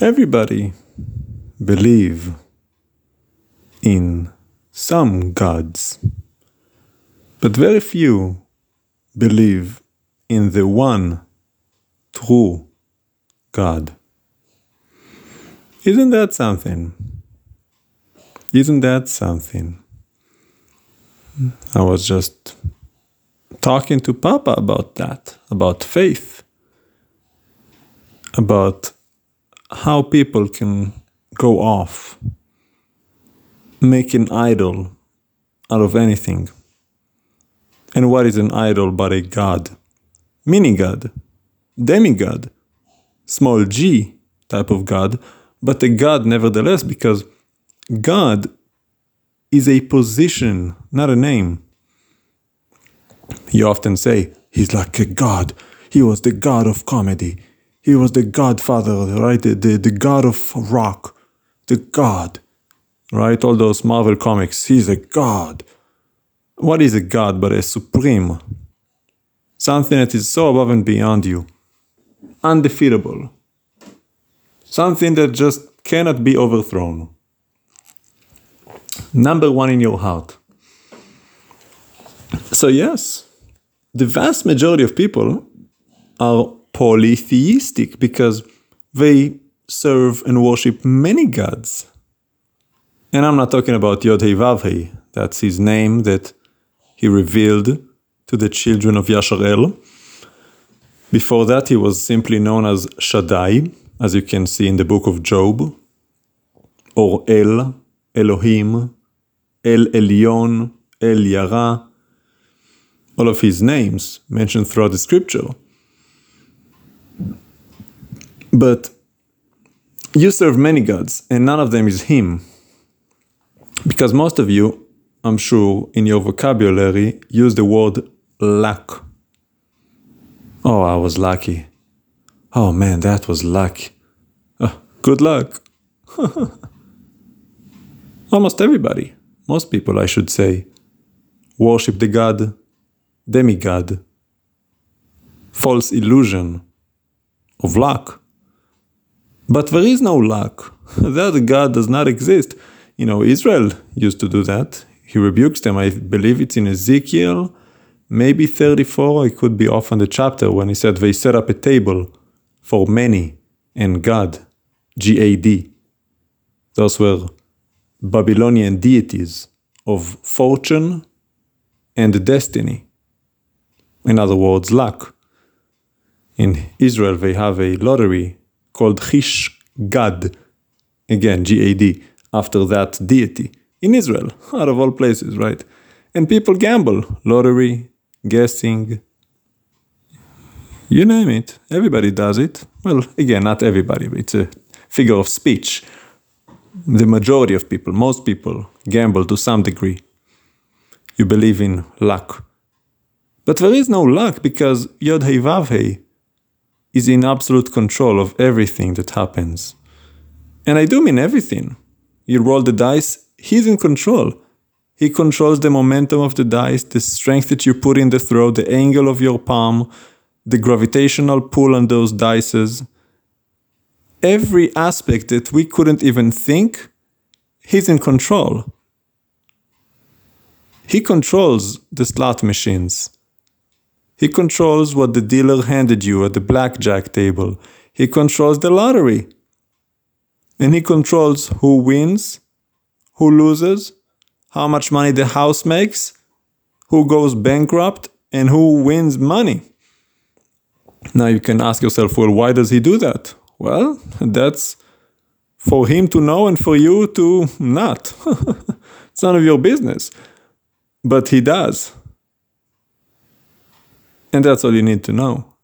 Everybody believe in some gods, but very few believe in the one true God. Isn't that something? Isn't that something? I was just talking to Papa about that, about faith, about how people can go off, make an idol out of anything. And what is an idol but a god? Mini god, demigod, small g type of god, but a god nevertheless, because God is a position, not a name. You often say, He's like a god. He was the god of comedy. He was the godfather, right? The, the, the god of rock. The god, right? All those Marvel comics. He's a god. What is a god but a supreme? Something that is so above and beyond you. Undefeatable. Something that just cannot be overthrown. Number one in your heart. So, yes, the vast majority of people are polytheistic because they serve and worship many gods. And I'm not talking about Yod Hei Vav Hei, that's his name that he revealed to the children of Yasharel. Before that, he was simply known as Shaddai, as you can see in the book of Job, or El, Elohim, El Elyon, El Yara, all of his names mentioned throughout the scripture. But you serve many gods, and none of them is Him. Because most of you, I'm sure, in your vocabulary, use the word luck. Oh, I was lucky. Oh man, that was luck. Oh, good luck. Almost everybody, most people, I should say, worship the god, demigod, false illusion of luck. But there is no luck. that God does not exist. You know, Israel used to do that. He rebukes them. I believe it's in Ezekiel, maybe 34. I could be off on the chapter when he said they set up a table for Meni and Gad, G A D. Those were Babylonian deities of fortune and destiny. In other words, luck. In Israel, they have a lottery called Chish Gad, again, G A D, after that deity. In Israel, out of all places, right? And people gamble, lottery, guessing, you name it. Everybody does it. Well, again, not everybody, it's a figure of speech. The majority of people, most people, gamble to some degree. You believe in luck. But there is no luck because Yod Hei Vav Hei is in absolute control of everything that happens. And I do mean everything. You roll the dice, he's in control. He controls the momentum of the dice, the strength that you put in the throw, the angle of your palm, the gravitational pull on those dices. Every aspect that we couldn't even think, he's in control. He controls the slot machines. He controls what the dealer handed you at the blackjack table. He controls the lottery. And he controls who wins, who loses, how much money the house makes, who goes bankrupt, and who wins money. Now you can ask yourself, well, why does he do that? Well, that's for him to know and for you to not. it's none of your business. But he does. And that's all you need to know.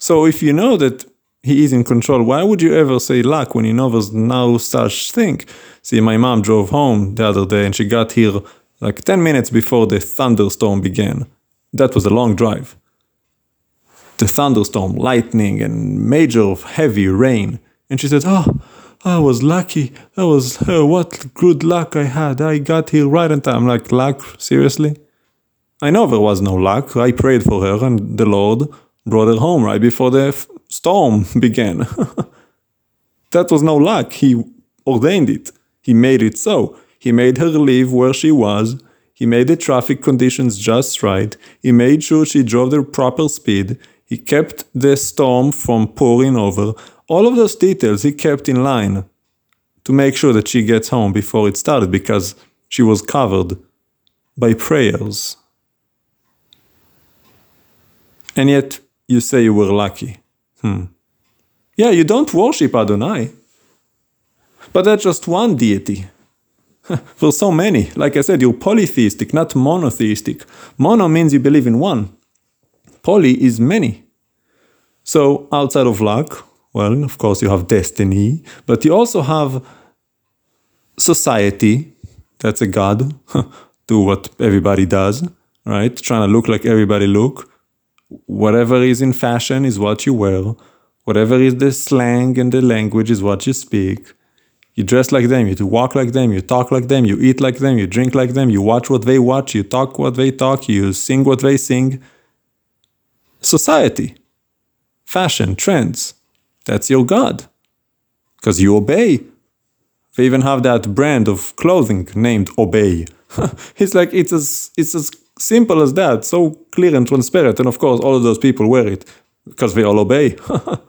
So if you know that he is in control, why would you ever say luck when you know there's no such thing? See, my mom drove home the other day and she got here like 10 minutes before the thunderstorm began. That was a long drive. The thunderstorm, lightning, and major heavy rain. And she said, Oh, I was lucky. That was uh, what good luck I had. I got here right on time. I'm like, luck? Seriously? I know there was no luck. I prayed for her, and the Lord brought her home right before the f- storm began. that was no luck. He ordained it. He made it so. He made her live where she was. He made the traffic conditions just right. He made sure she drove the proper speed. He kept the storm from pouring over. All of those details he kept in line to make sure that she gets home before it started because she was covered by prayers. And yet, you say you were lucky. Hmm. Yeah, you don't worship Adonai. But that's just one deity. For so many, like I said, you're polytheistic, not monotheistic. Mono means you believe in one, poly is many. So, outside of luck, well, of course, you have destiny, but you also have society. That's a god. Do what everybody does, right? Trying to look like everybody look. Whatever is in fashion is what you wear. Whatever is the slang and the language is what you speak. You dress like them, you walk like them, you talk like them, you eat like them, you drink like them, you watch what they watch, you talk what they talk, you sing what they sing. Society, fashion, trends. That's your God. Because you obey. They even have that brand of clothing named Obey. it's like it's as it's as simple as that, so clear and transparent. And of course, all of those people wear it because they all obey.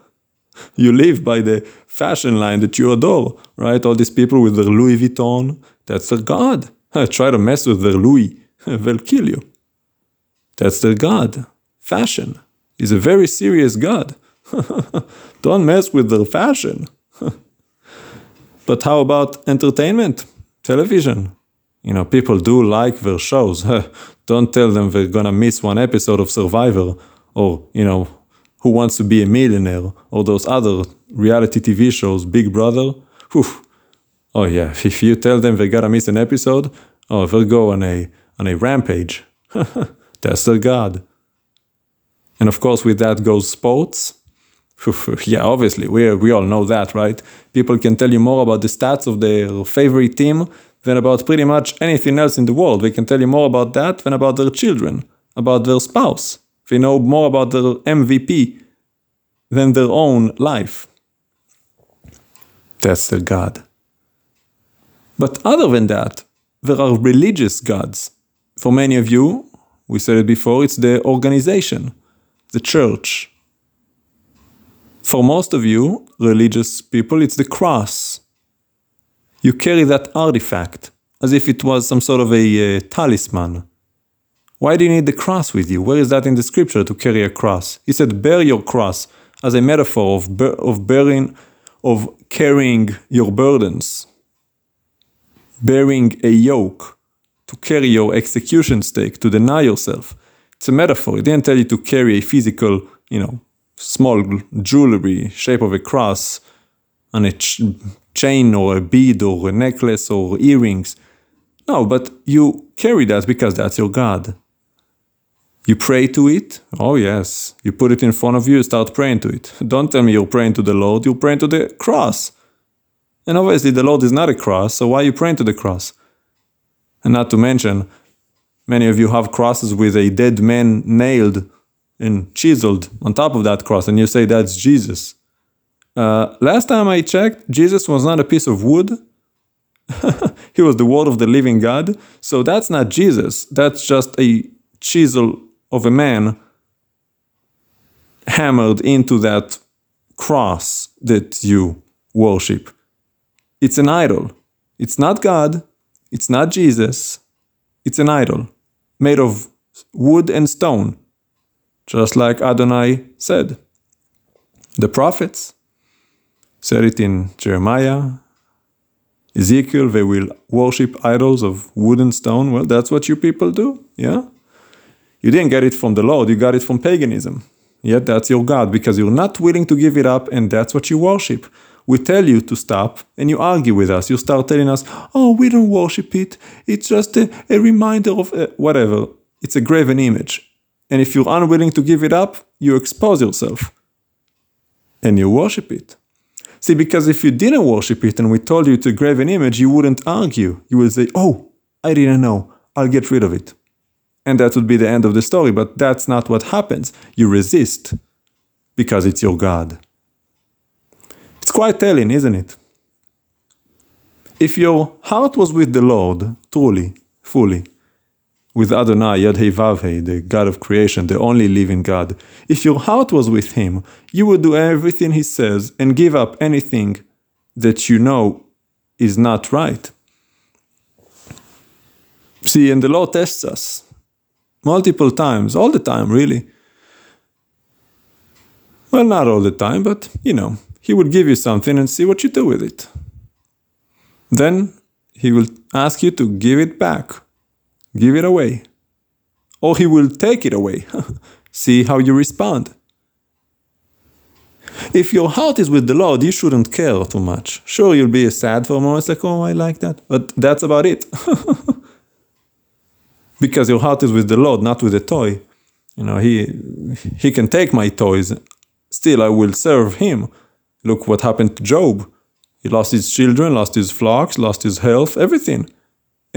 you live by the fashion line that you adore, right? All these people with their Louis Vuitton, that's their God. Try to mess with their Louis, they'll kill you. That's their God. Fashion is a very serious God. Don't mess with their fashion. but how about entertainment? Television. You know, people do like their shows. Don't tell them they're gonna miss one episode of Survivor or, you know, Who Wants to Be a Millionaire or those other reality TV shows, Big Brother. Whew. Oh yeah, if you tell them they gotta miss an episode, oh, they'll go on a on a rampage. That's their god. And of course, with that goes sports. yeah, obviously, we we all know that, right? People can tell you more about the stats of their favorite team than about pretty much anything else in the world. We can tell you more about that than about their children, about their spouse. They know more about their MVP than their own life. That's their God. But other than that, there are religious gods. For many of you, we said it before, it's the organization, the church. For most of you, religious people, it's the cross. You carry that artifact as if it was some sort of a uh, talisman. Why do you need the cross with you? Where is that in the scripture to carry a cross? He said, bear your cross as a metaphor of, of bearing, of carrying your burdens, bearing a yoke, to carry your execution stake, to deny yourself. It's a metaphor. He didn't tell you to carry a physical, you know, small jewelry shape of a cross on a ch- chain or a bead or a necklace or earrings. No, but you carry that because that's your God. You pray to it? Oh, yes. You put it in front of you, start praying to it. Don't tell me you're praying to the Lord, you're praying to the cross. And obviously, the Lord is not a cross, so why are you praying to the cross? And not to mention, many of you have crosses with a dead man nailed and chiseled on top of that cross, and you say that's Jesus. Uh, last time I checked, Jesus was not a piece of wood. he was the word of the living God. So that's not Jesus. That's just a chisel of a man hammered into that cross that you worship. It's an idol. It's not God. It's not Jesus. It's an idol made of wood and stone, just like Adonai said. The prophets said it in Jeremiah, Ezekiel, they will worship idols of wood and stone. Well, that's what you people do, yeah? You didn't get it from the Lord, you got it from paganism. Yet that's your God because you're not willing to give it up and that's what you worship. We tell you to stop and you argue with us. You start telling us, oh, we don't worship it. It's just a, a reminder of uh, whatever. It's a graven image. And if you're unwilling to give it up, you expose yourself and you worship it. See, because if you didn't worship it and we told you to grave an image, you wouldn't argue. You would say, oh, I didn't know. I'll get rid of it and that would be the end of the story. But that's not what happens. You resist because it's your God. It's quite telling, isn't it? If your heart was with the Lord, truly, fully, with Adonai, Yad the God of creation, the only living God, if your heart was with Him, you would do everything He says and give up anything that you know is not right. See, and the Lord tests us multiple times, all the time, really. Well, not all the time, but you know, He would give you something and see what you do with it. Then He will ask you to give it back, give it away. Or He will take it away. see how you respond. If your heart is with the Lord, you shouldn't care too much. Sure, you'll be sad for a moment, it's like, oh, I like that. But that's about it. because your heart is with the Lord, not with a toy. You know, he he can take my toys, still I will serve him. Look what happened to Job. He lost his children, lost his flocks, lost his health, everything.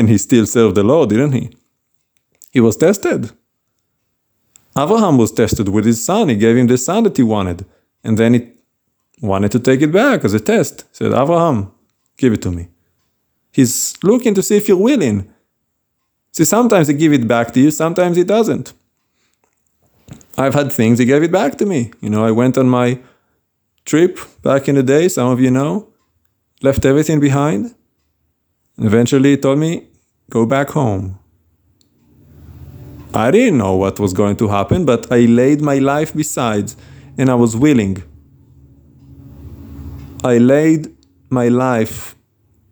And he still served the Lord, didn't he? He was tested. Abraham was tested with his son. He gave him the son that he wanted. And then he wanted to take it back as a test. He said, Abraham, give it to me. He's looking to see if you're willing. See, sometimes he give it back to you, sometimes he doesn't. I've had things he gave it back to me. You know, I went on my trip back in the day, some of you know, left everything behind. Eventually he told me, go back home. I didn't know what was going to happen, but I laid my life beside and I was willing. I laid my life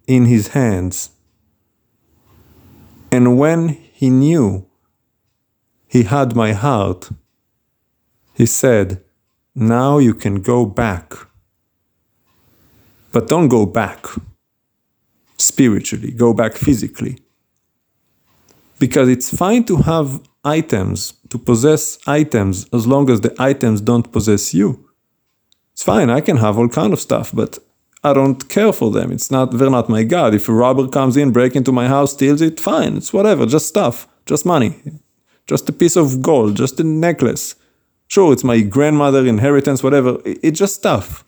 in his hands. And when he knew he had my heart, he said, Now you can go back. But don't go back spiritually, go back physically. Because it's fine to have items, to possess items, as long as the items don't possess you. It's fine, I can have all kind of stuff, but I don't care for them. It's not they're not my god. If a robber comes in, break into my house, steals it, fine. It's whatever, just stuff, just money, just a piece of gold, just a necklace. Sure, it's my grandmother inheritance, whatever. It's just stuff.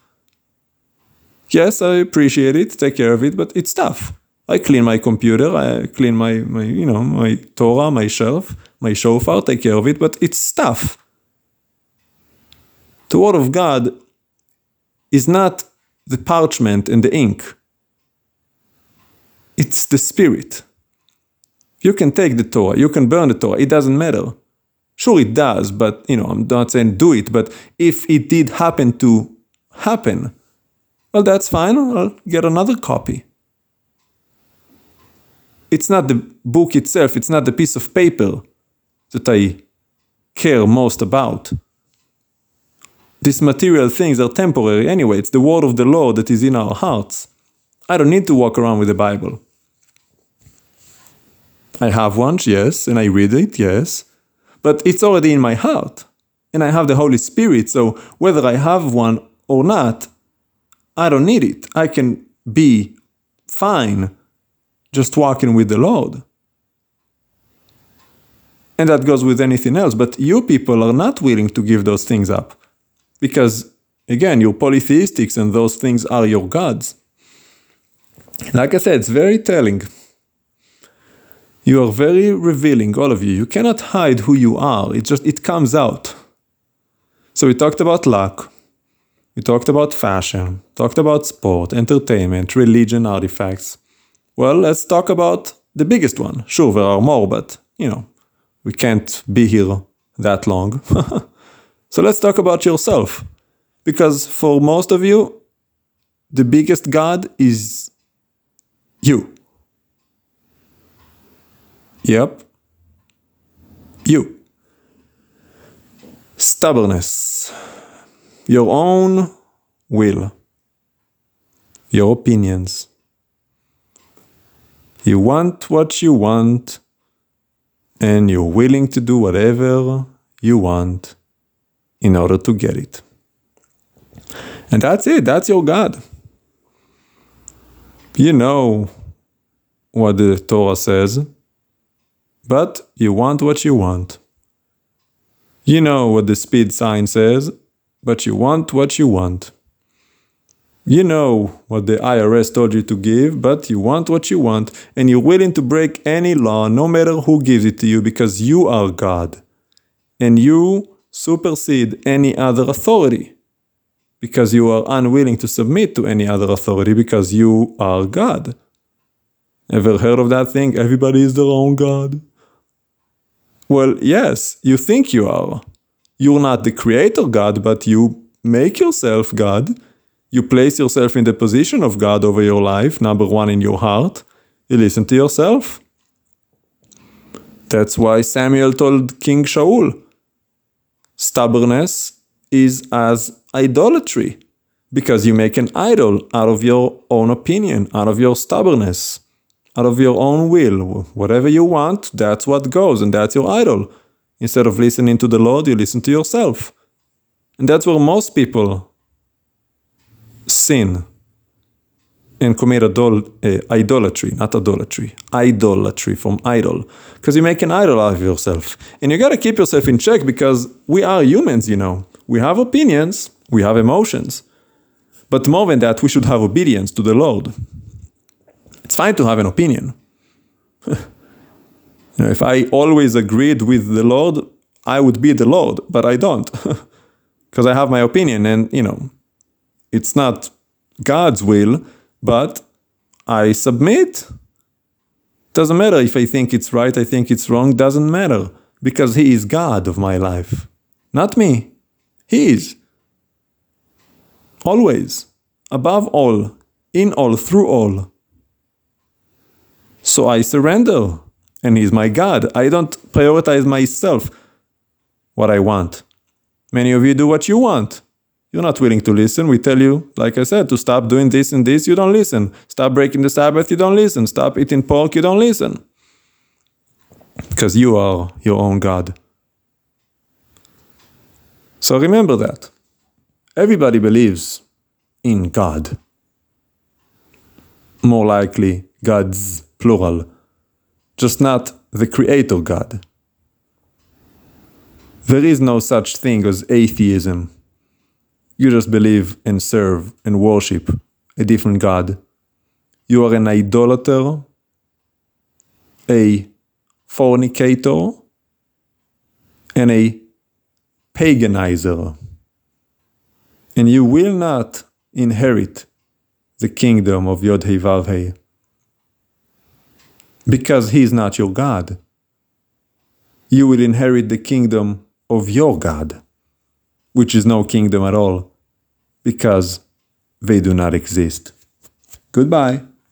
Yes, I appreciate it, take care of it, but it's stuff. I clean my computer, I clean my, my you know, my Torah, my shelf, my shofar, take care of it, but it's stuff. The word of God is not the parchment and the ink. It's the spirit. You can take the Torah, you can burn the Torah, it doesn't matter. Sure, it does, but you know, I'm not saying do it, but if it did happen to happen, well, that's fine, I'll get another copy. It's not the book itself, it's not the piece of paper that I care most about these material things are temporary anyway. It's the word of the Lord that is in our hearts. I don't need to walk around with the Bible. I have one, yes, and I read it, yes, but it's already in my heart. And I have the Holy Spirit, so whether I have one or not, I don't need it. I can be fine just walking with the Lord. And that goes with anything else, but you people are not willing to give those things up. Because, again, you're polytheistics and those things are your gods. Like I said, it's very telling. You are very revealing, all of you. You cannot hide who you are. It just it comes out. So we talked about luck. We talked about fashion, talked about sport, entertainment, religion, artifacts. Well, let's talk about the biggest one. Sure, there are more, but you know, we can't be here that long. So let's talk about yourself. Because for most of you, the biggest God is you. Yep. You. Stubbornness. Your own will. Your opinions. You want what you want, and you're willing to do whatever you want in order to get it. And that's it, that's your God. You know what the Torah says, but you want what you want. You know what the speed sign says, but you want what you want. You know what the IRS told you to give, but you want what you want, and you're willing to break any law, no matter who gives it to you, because you are God. And you supersede any other authority, because you are unwilling to submit to any other authority, because you are God. Ever heard of that thing? Everybody is their own God. Well, yes, you think you are. You're not the creator God, but you make yourself God you place yourself in the position of God over your life, number one in your heart. You listen to yourself. That's why Samuel told King Shaul stubbornness is as idolatry, because you make an idol out of your own opinion, out of your stubbornness, out of your own will. Whatever you want, that's what goes, and that's your idol. Instead of listening to the Lord, you listen to yourself. And that's where most people sin and commit adol- uh, idolatry, not idolatry, idolatry from idol, because you make an idol out of yourself. And you got to keep yourself in check because we are humans, you know. We have opinions, we have emotions. But more than that, we should have obedience to the Lord. It's fine to have an opinion. you know, if I always agreed with the Lord, I would be the Lord, but I don't. Because I have my opinion, and, you know, it's not God's will, but I submit. Doesn't matter if I think it's right, I think it's wrong, doesn't matter because He is God of my life, not me. He is. Always, above all, in all, through all. So I surrender, and He's my God. I don't prioritize myself, what I want. Many of you do what you want. You're not willing to listen. We tell you, like I said, to stop doing this and this, you don't listen. Stop breaking the Sabbath, you don't listen. Stop eating pork, you don't listen. Because you are your own God. So remember that. Everybody believes in God. More likely, God's plural, just not the Creator God. There is no such thing as atheism you just believe and serve and worship a different God. You are an idolater, a fornicator, and a paganizer. And you will not inherit the kingdom of Yod because he is not your God. You will inherit the kingdom of your God, which is no kingdom at all because they do not exist. Goodbye.